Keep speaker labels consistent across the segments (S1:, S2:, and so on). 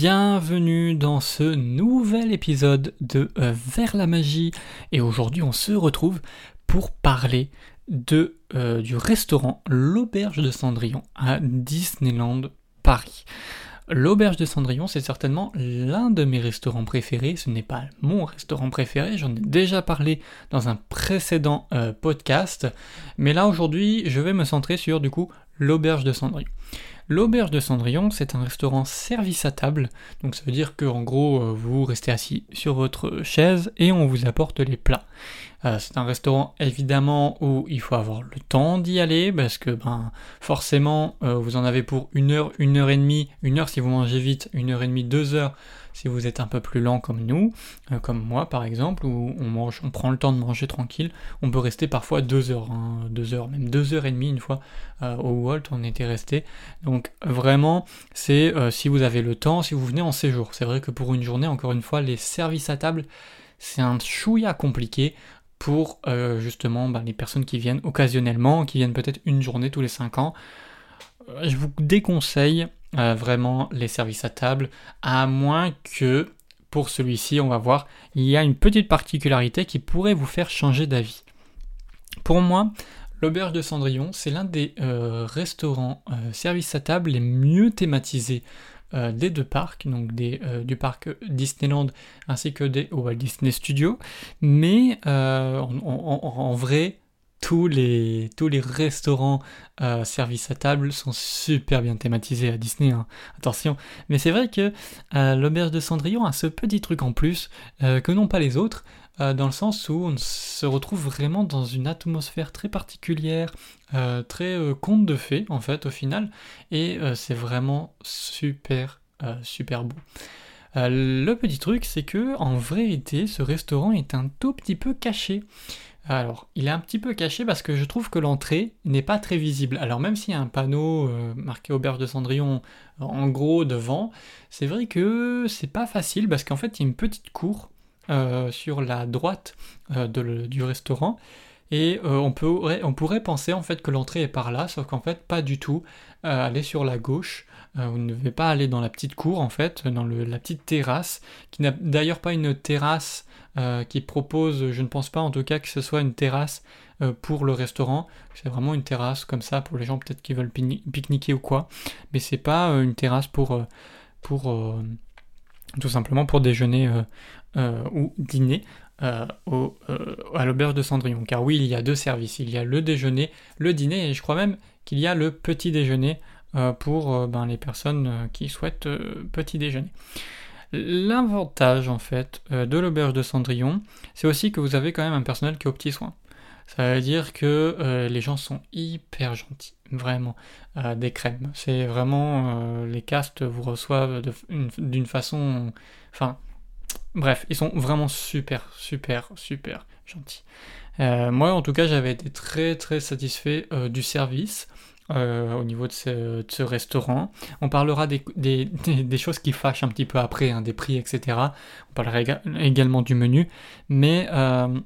S1: bienvenue dans ce nouvel épisode de euh, Vers la magie et aujourd'hui on se retrouve pour parler de, euh, du restaurant L'Auberge de Cendrillon à Disneyland Paris. L'Auberge de Cendrillon, c'est certainement l'un de mes restaurants préférés. Ce n'est pas mon restaurant préféré, j'en ai déjà parlé dans un précédent euh, podcast. Mais là, aujourd'hui, je vais me centrer sur, du coup, l'Auberge de Cendrillon. L'auberge de Cendrillon, c'est un restaurant service à table, donc ça veut dire que en gros euh, vous restez assis sur votre chaise et on vous apporte les plats. Euh, c'est un restaurant évidemment où il faut avoir le temps d'y aller parce que ben forcément euh, vous en avez pour une heure, une heure et demie, une heure si vous mangez vite, une heure et demie, deux heures si vous êtes un peu plus lent comme nous, comme moi par exemple, où on mange, on prend le temps de manger tranquille, on peut rester parfois deux heures, hein, deux heures, même deux heures et demie une fois au Walt, on était resté. Vraiment, c'est euh, si vous avez le temps, si vous venez en séjour. C'est vrai que pour une journée, encore une fois, les services à table, c'est un chouïa compliqué pour justement bah, les personnes qui viennent occasionnellement, qui viennent peut-être une journée tous les cinq ans. Je vous déconseille euh, vraiment les services à table, à moins que pour celui-ci, on va voir, il y a une petite particularité qui pourrait vous faire changer d'avis. Pour moi, l'auberge de Cendrillon, c'est l'un des euh, restaurants euh, services à table les mieux thématisés des deux parcs, donc du parc Disneyland ainsi que des Walt Disney Studios. Mais en, vrai, tous les, restaurants euh, service à table sont super bien thématisés à Disney, hein. attention. Mais c'est vrai que euh, l'auberge de Cendrillon a ce petit truc en plus euh, que n'ont pas les autres, dans le sens où on se retrouve vraiment dans une atmosphère très particulière, très conte de fées en fait au final, et c'est vraiment super super beau. le petit truc, c'est que en vérité, ce restaurant est un tout petit peu caché. Alors, il est un petit peu caché parce que je trouve que l'entrée n'est pas très visible. Alors, même s'il y a un panneau euh, marqué Auberge de Cendrillon en gros devant, c'est vrai que c'est pas facile parce qu'en fait, il y a une petite cour euh, sur la droite euh, du restaurant et on, on, pourrait penser en fait que l'entrée est par là, sauf qu'en fait, pas du tout. Elle est sur la gauche. vous ne devez pas aller dans la petite cour en fait, dans la petite terrasse, qui n'a d'ailleurs pas une terrasse euh, qui propose, je ne pense pas en tout cas que ce soit une terrasse euh, pour le restaurant. C'est vraiment une terrasse comme ça pour les gens peut-être qui veulent pique-niquer ou quoi. Mais c'est pas euh, une terrasse pour, tout simplement pour déjeuner ou dîner. À l'auberge de Cendrillon. Car oui, il y a deux services. Il y a le déjeuner, le dîner, et je crois même qu'il y a le petit déjeuner pour ben, les personnes qui souhaitent petit déjeuner. L'avantage en fait euh, de l'auberge de Cendrillon, c'est aussi que vous avez quand même un personnel qui est aux petits soins. Ça veut dire que euh, les gens sont hyper gentils, vraiment, euh, des crèmes. C'est vraiment les castes vous reçoivent d'une façon, enfin, bref, ils sont vraiment super, super, super gentils. Moi, en tout cas, j'avais été très, très satisfait du service. Euh, au niveau de ce, restaurant. On parlera des, choses qui fâchent un petit peu après, hein, des prix, etc. On parlera également du menu. Mais euh,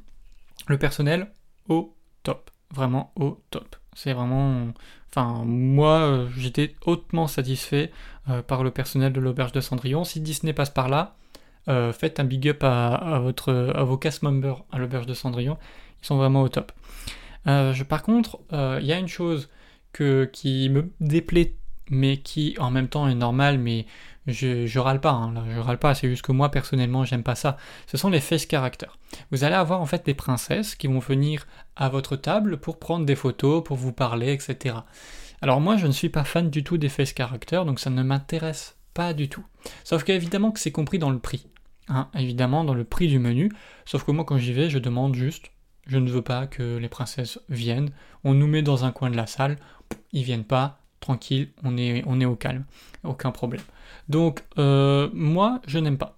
S1: le personnel, au top. Vraiment au top. C'est vraiment... Enfin, moi, euh, j'étais hautement satisfait par le personnel de l'auberge de Cendrillon. Si Disney passe par là, faites un big up à, à vos cast members à l'auberge de Cendrillon. Ils sont vraiment au top. Je, par contre, il y a une chose qui me déplaît, mais qui en même temps est normal, mais je, je râle pas, hein, je râle pas, c'est juste que moi personnellement j'aime pas ça. Ce sont les face characters. Vous allez avoir en fait des princesses qui vont venir à votre table pour prendre des photos, pour vous parler, etc. Alors moi je ne suis pas fan du tout des face characters, donc ça ne m'intéresse pas du tout. Sauf qu'évidemment que c'est compris dans le prix. Hein, évidemment dans le prix du menu. Sauf que moi quand j'y vais, je demande juste je ne veux pas que les princesses viennent. On nous met dans un coin de la salle, ils viennent pas, tranquille, on est, on est au calme, aucun problème. Donc euh, moi, je n'aime pas.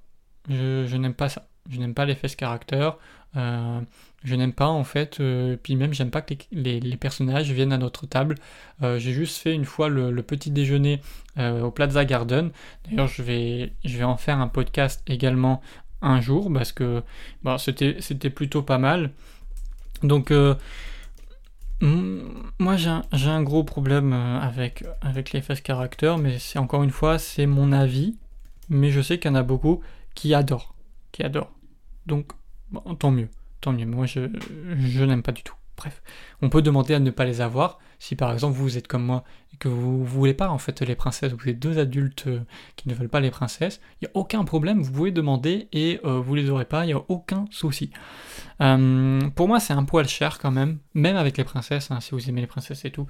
S1: Je, n'aime pas ça. Je n'aime pas les fesses caractères. Euh, je n'aime pas en fait. Euh, puis même, j'aime pas que les, personnages viennent à notre table. J'ai juste fait une fois le, petit déjeuner au Plaza Garden. D'ailleurs, je vais, je vais en faire un podcast également un jour parce que bah, c'était plutôt pas mal. Donc, euh, moi j'ai un, gros problème euh, avec, les face characters, mais c'est encore une fois, c'est mon avis. mais je sais qu'il y en a beaucoup qui adorent, qui adorent. Donc, tant mieux, tant mieux. Moi, je, je n'aime pas du tout. Bref, on peut demander à ne pas les avoir. Si par exemple vous êtes comme moi et que vous ne voulez pas en fait les princesses, vous êtes deux adultes euh, qui ne veulent pas les princesses, il n'y a aucun problème, vous pouvez demander et euh, vous les aurez pas, il n'y a aucun souci. Euh, pour moi c'est un poil cher quand même, même avec les princesses, hein, si vous aimez les princesses et tout,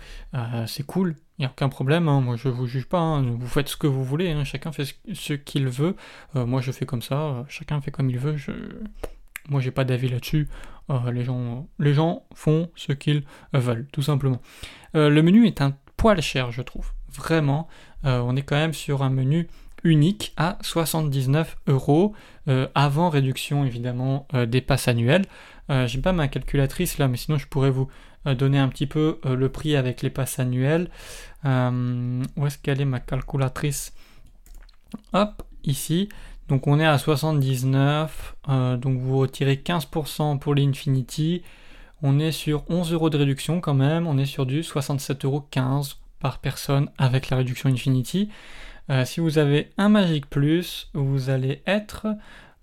S1: c'est cool, il n'y a aucun problème, hein. moi je vous juge pas, hein. vous faites ce que vous voulez, chacun fait ce qu'il veut, moi je fais comme ça, chacun fait comme il veut, je... moi j'ai pas d'avis là-dessus. Euh, les, gens, les gens font ce qu'ils veulent, tout simplement. Euh, le menu est un poil cher, je trouve. Vraiment, euh, on est quand même sur un menu unique à 79 euros, avant réduction évidemment des passes annuelles. J'ai pas ma calculatrice là, mais sinon je pourrais vous donner un petit peu le prix avec les passes annuelles. où est-ce qu'elle est ma calculatrice? Hop, ici. Donc on est à 79, euh, donc vous retirez 15% pour l'Infinity, on est sur 11 euros de réduction quand même, on est sur du 67,15 euros par personne avec la réduction Infinity. Euh, si vous avez un Magic Plus, vous allez être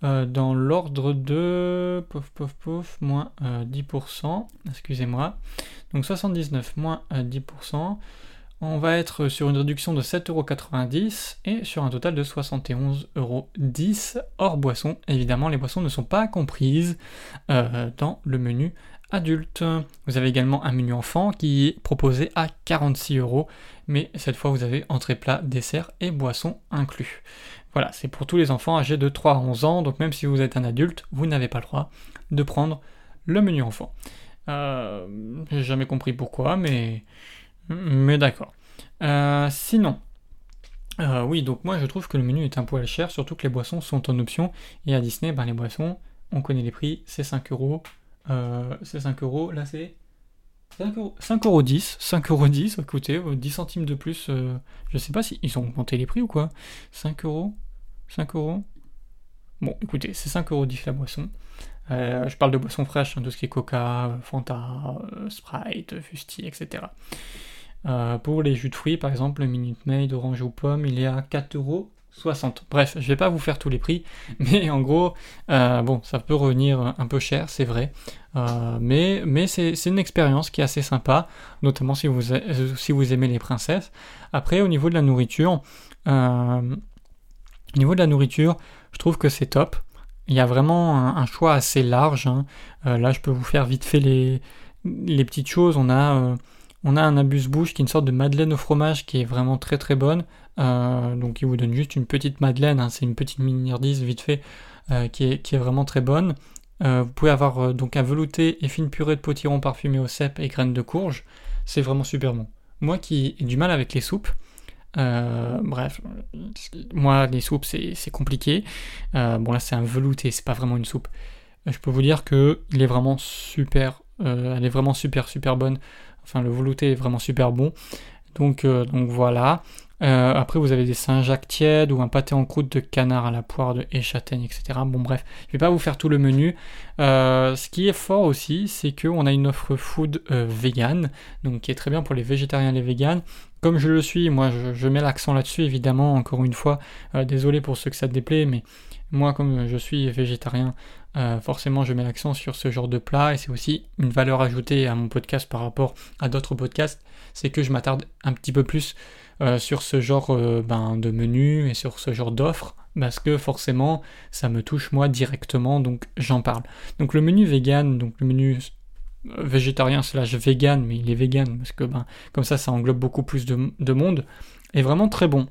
S1: euh, dans l'ordre de pouf pouf pouf moins 10%, excusez-moi. Donc 79 moins 10% on va être sur une réduction de 7,90€ et sur un total de 71,10€ hors boisson. Évidemment, les boissons ne sont pas comprises euh, dans le menu adulte. Vous avez également un menu enfant qui est proposé à 46 euros, mais cette fois vous avez entrée plat, dessert et boisson inclus. Voilà, c'est pour tous les enfants âgés de 3 à 11 ans, donc même si vous êtes un adulte, vous n'avez pas le droit de prendre le menu enfant. Euh, J'ai jamais compris pourquoi, mais mais d'accord. Euh, sinon, euh, oui, donc moi je trouve que le menu est un poil cher, surtout que les boissons sont en option. Et à Disney, ben, les boissons, on connaît les prix, c'est 5 euros. Euh, c'est 5 euros, là c'est 5 euros, 5 euros 10, 5 euros 10, écoutez, 10 centimes de plus, je sais pas si ont augmenté les prix ou quoi. 5 euros 5 euros Bon, écoutez, c'est 5 euros 10 la boisson. Euh, je parle de boissons fraîches, hein, tout ce qui est Coca, Fanta, euh, Sprite, Fusti, etc. Euh, pour les jus de fruits, par exemple, le Minute Maid, orange ou pomme, il est à 4,60€. Bref, je vais pas vous faire tous les prix, mais en gros, bon, ça peut revenir un peu cher, c'est vrai. mais mais c'est une expérience qui est assez sympa, notamment si vous, si vous aimez les princesses. Après, au niveau de la nourriture, au niveau de la nourriture, je trouve que c'est top. Il y a vraiment un, choix assez large. Hein. Euh, là, je peux vous faire vite fait les, les petites choses. On a, euh, on a un abuse-bouche qui est une sorte de madeleine au fromage qui est vraiment très très bonne. Euh, donc, il vous donne juste une petite madeleine. Hein. C'est une petite miniardise vite fait qui, est, qui est vraiment très bonne. vous pouvez avoir donc un velouté et fine purée de potiron parfumé au cèpe et graines de courge. C'est vraiment super bon. Moi qui ai du mal avec les soupes, euh, bref, moi les soupes c'est compliqué. Euh, bon là c'est un velouté, c'est pas vraiment une soupe. Je peux vous dire que il est vraiment super, euh, elle est vraiment super super bonne. Enfin le velouté est vraiment super bon. Donc, donc voilà. Euh, après, vous avez des Saint-Jacques tièdes ou un pâté en croûte de canard à la poire de et etc. Bon, bref, je vais pas vous faire tout le menu. Euh, ce qui est fort aussi, c'est qu'on a une offre food euh, vegan, donc qui est très bien pour les végétariens et les véganes. Comme je le suis, moi je, mets l'accent là-dessus évidemment, encore une fois, désolé pour ceux que ça te déplaît, mais moi comme je suis végétarien, forcément je mets l'accent sur ce genre de plat et c'est aussi une valeur ajoutée à mon podcast par rapport à d'autres podcasts, c'est que je m'attarde un petit peu plus euh, sur ce genre euh, ben, de menu et sur ce genre d'offres parce que forcément ça me touche moi directement donc j'en parle. Donc le menu vegan, donc le menu euh, végétarien slash vegan, mais il est vegan parce que ben, comme ça ça englobe beaucoup plus de monde, est vraiment très bon.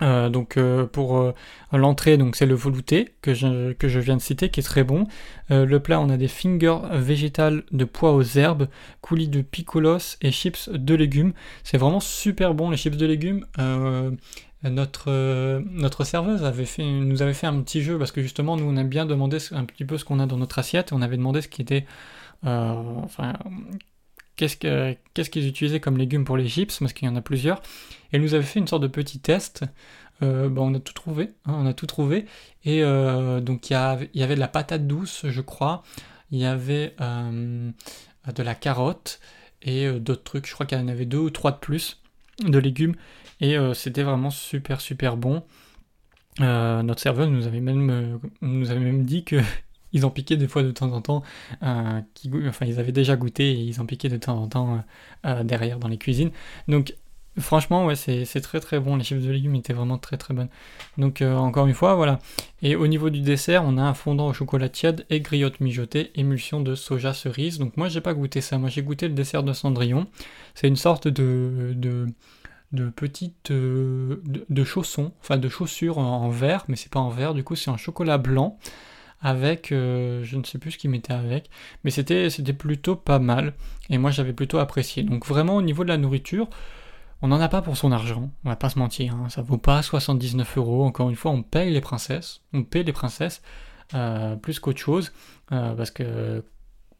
S1: Euh, donc euh, pour euh, l'entrée, donc c'est le velouté que je, viens de citer, qui est très bon. le plat, on a des fingers végétales de pois aux herbes, coulis de picolos et chips de légumes. C'est vraiment super bon les chips de légumes. notre, notre serveuse avait fait, nous avait fait un petit jeu parce que justement nous on a bien demandé un petit peu ce qu'on a dans notre assiette. On avait demandé ce qui était, enfin qu'est-ce qu'ils utilisaient comme légumes pour les chips, parce qu'il y en a plusieurs. Et elle nous avait fait une sorte de petit test. Euh, bah, on a tout trouvé, hein, on a tout trouvé. Et euh, donc il y, avait de la patate douce, je crois. Il y avait euh, de la carotte et d'autres trucs. Je crois qu'il y en avait deux ou trois de plus de légumes. Et c'était vraiment super super bon. notre serveuse nous avait même, nous avait même dit que ils en piquaient des fois de temps en temps, qui, enfin ils avaient déjà goûté et ils en piquaient de temps en temps derrière dans les cuisines. Donc Franchement, ouais, c'est très très bon. Les chips de légumes étaient vraiment très très bonnes. Donc, euh, encore une fois, voilà. Et au niveau du dessert, on a un fondant au chocolat tiède et griotte mijotée, émulsion de soja cerise. Donc, moi, j'ai pas goûté ça. Moi, j'ai goûté le dessert de Cendrillon. C'est une sorte de, de, de petite. Euh, de, chaussons, enfin de chaussures en, verre, mais c'est pas en verre, du coup, c'est en chocolat blanc avec, euh, je ne sais plus ce qu'ils mettaient avec, mais c'était plutôt pas mal, et moi j'avais plutôt apprécié. Donc vraiment au niveau de la nourriture, on n'en a pas pour son argent, on va pas se mentir, hein. ça vaut pas 79 euros, encore une fois on paye les princesses, on paye les princesses euh, plus qu'autre chose, euh, parce que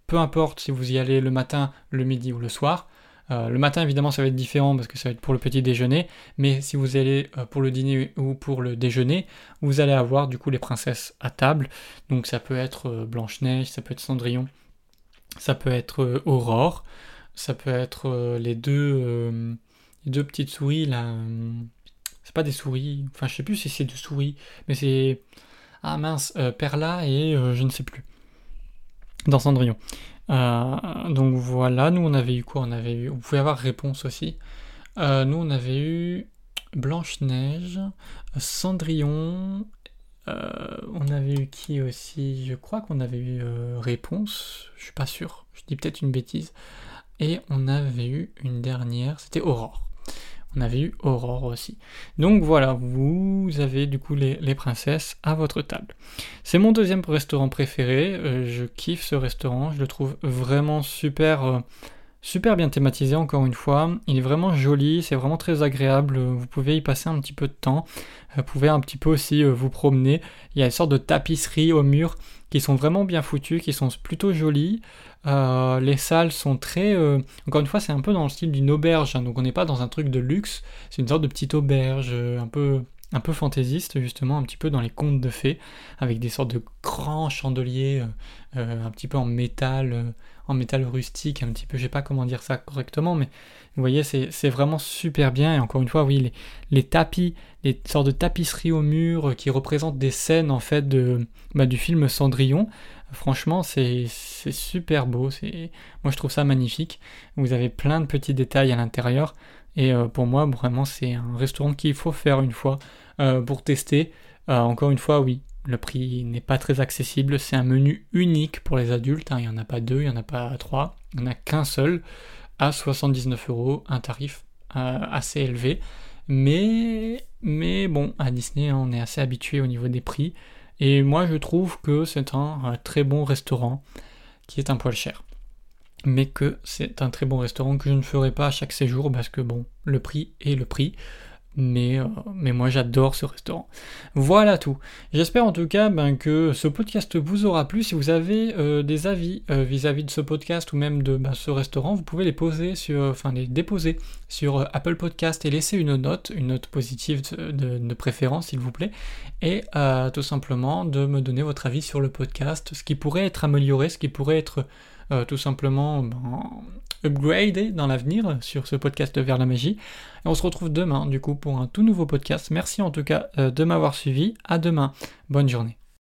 S1: peu importe si vous y allez le matin, le midi ou le soir, euh, le matin évidemment ça va être différent parce que ça va être pour le petit déjeuner, mais si vous allez pour le dîner ou pour le déjeuner, vous allez avoir du coup les princesses à table, donc ça peut être Blanche-Neige, ça peut être Cendrillon, ça peut être Aurore, ça peut être les deux les deux petites souris là. Euh, c'est pas des souris. Enfin, je sais plus si c'est des souris, mais c'est. Ah mince, euh, Perla et euh, je ne sais plus. Dans Cendrillon. Donc voilà, nous on avait eu quoi? On avait eu. Vous pouvez avoir réponse aussi. nous on avait eu Blanche-Neige, Cendrillon. on avait eu qui aussi? Je crois qu'on avait eu réponse. Je suis pas sûr. Je dis peut-être une bêtise. Et on avait eu une dernière. C'était Aurore. On avait eu Aurore aussi. Donc voilà, vous avez du coup les, princesses à votre table. C'est mon deuxième restaurant préféré. Euh, je kiffe ce restaurant. Je le trouve vraiment super, euh, super bien thématisé encore une fois. Il est vraiment joli, c'est vraiment très agréable. Vous pouvez y passer un petit peu de temps. Vous pouvez un petit peu aussi euh, vous promener. Il y a une sorte de tapisserie au mur qui sont vraiment bien foutues, qui sont plutôt jolies. Euh, les salles sont très... Euh, encore une fois, c'est un peu dans le style d'une auberge, hein, donc on n'est pas dans un truc de luxe, c'est une sorte de petite auberge, euh, un peu un peu fantaisiste justement, un petit peu dans les contes de fées, avec des sortes de grands chandeliers, un petit peu en métal, en métal rustique, un petit peu, je sais pas comment dire ça correctement, mais vous voyez, c'est vraiment super bien. Et encore une fois, oui, les, tapis, les sortes de tapisseries au mur qui représentent des scènes en fait de, bah, du film Cendrillon, Franchement, c'est super beau. Moi, je trouve ça magnifique. Vous avez plein de petits détails à l'intérieur. Et euh, pour moi, vraiment, c'est un restaurant qu'il faut faire une fois euh, pour tester. Euh, encore une fois, oui, le prix n'est pas très accessible. C'est un menu unique pour les adultes. Hein. Il n'y en a pas deux, il n'y en a pas trois. Il n'y en a qu'un seul à 79 euros. Un tarif assez élevé. Mais, bon, à Disney, hein, on est assez habitué au niveau des prix. Et moi, je trouve que c'est un, très bon restaurant qui est un poil cher. Mais que c'est un très bon restaurant que je ne ferai pas à chaque séjour parce que bon, le prix est le prix. Mais, euh, mais moi j'adore ce restaurant. Voilà tout. J'espère en tout cas ben, que ce podcast vous aura plu. Si vous avez euh, des avis euh, vis-à-vis de ce podcast ou même de ben, ce restaurant, vous pouvez les poser sur, enfin les déposer sur Apple Podcast et laisser une note, une note positive de, préférence s'il vous plaît, et tout simplement de me donner votre avis sur le podcast, ce qui pourrait être amélioré, ce qui pourrait être tout simplement ben, upgradé dans l'avenir sur ce podcast Vers la magie. Et on se retrouve demain du coup pour un tout nouveau podcast. Merci en tout cas euh, de m'avoir suivi. À demain. Bonne journée.